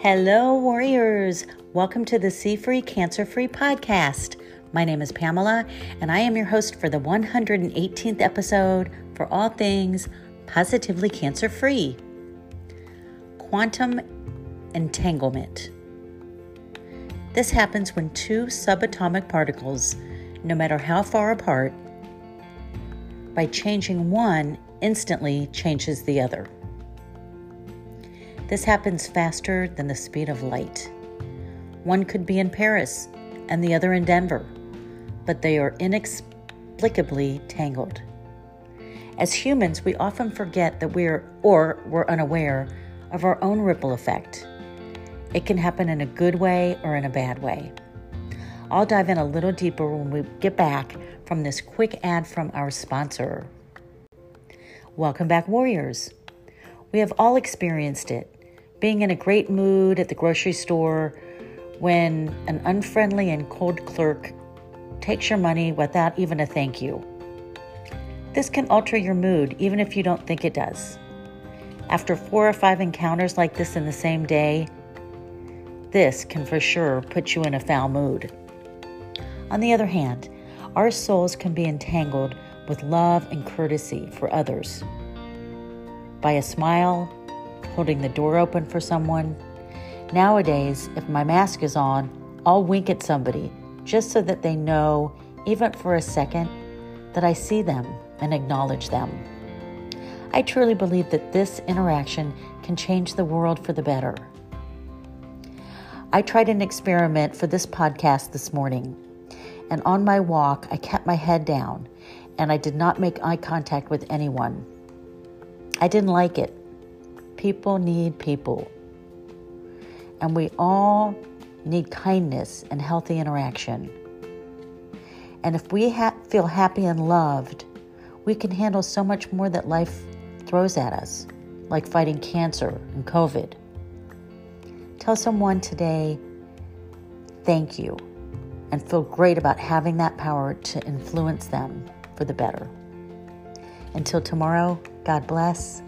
Hello, warriors. Welcome to the Sea Free Cancer Free podcast. My name is Pamela, and I am your host for the 118th episode for all things positively cancer free. Quantum entanglement. This happens when two subatomic particles, no matter how far apart, by changing one, instantly changes the other. This happens faster than the speed of light. One could be in Paris and the other in Denver, but they are inexplicably tangled. As humans, we often forget that we're, or we're unaware of our own ripple effect. It can happen in a good way or in a bad way. I'll dive in a little deeper when we get back from this quick ad from our sponsor. Welcome back, Warriors. We have all experienced it being in a great mood at the grocery store when an unfriendly and cold clerk takes your money without even a thank you. This can alter your mood even if you don't think it does. After four or five encounters like this in the same day, this can for sure put you in a foul mood. On the other hand, our souls can be entangled with love and courtesy for others. By a smile, holding the door open for someone. Nowadays, if my mask is on, I'll wink at somebody just so that they know, even for a second, that I see them and acknowledge them. I truly believe that this interaction can change the world for the better. I tried an experiment for this podcast this morning, and on my walk, I kept my head down and I did not make eye contact with anyone. I didn't like it. People need people. And we all need kindness and healthy interaction. And if we ha- feel happy and loved, we can handle so much more that life throws at us, like fighting cancer and COVID. Tell someone today, thank you, and feel great about having that power to influence them for the better. Until tomorrow, God bless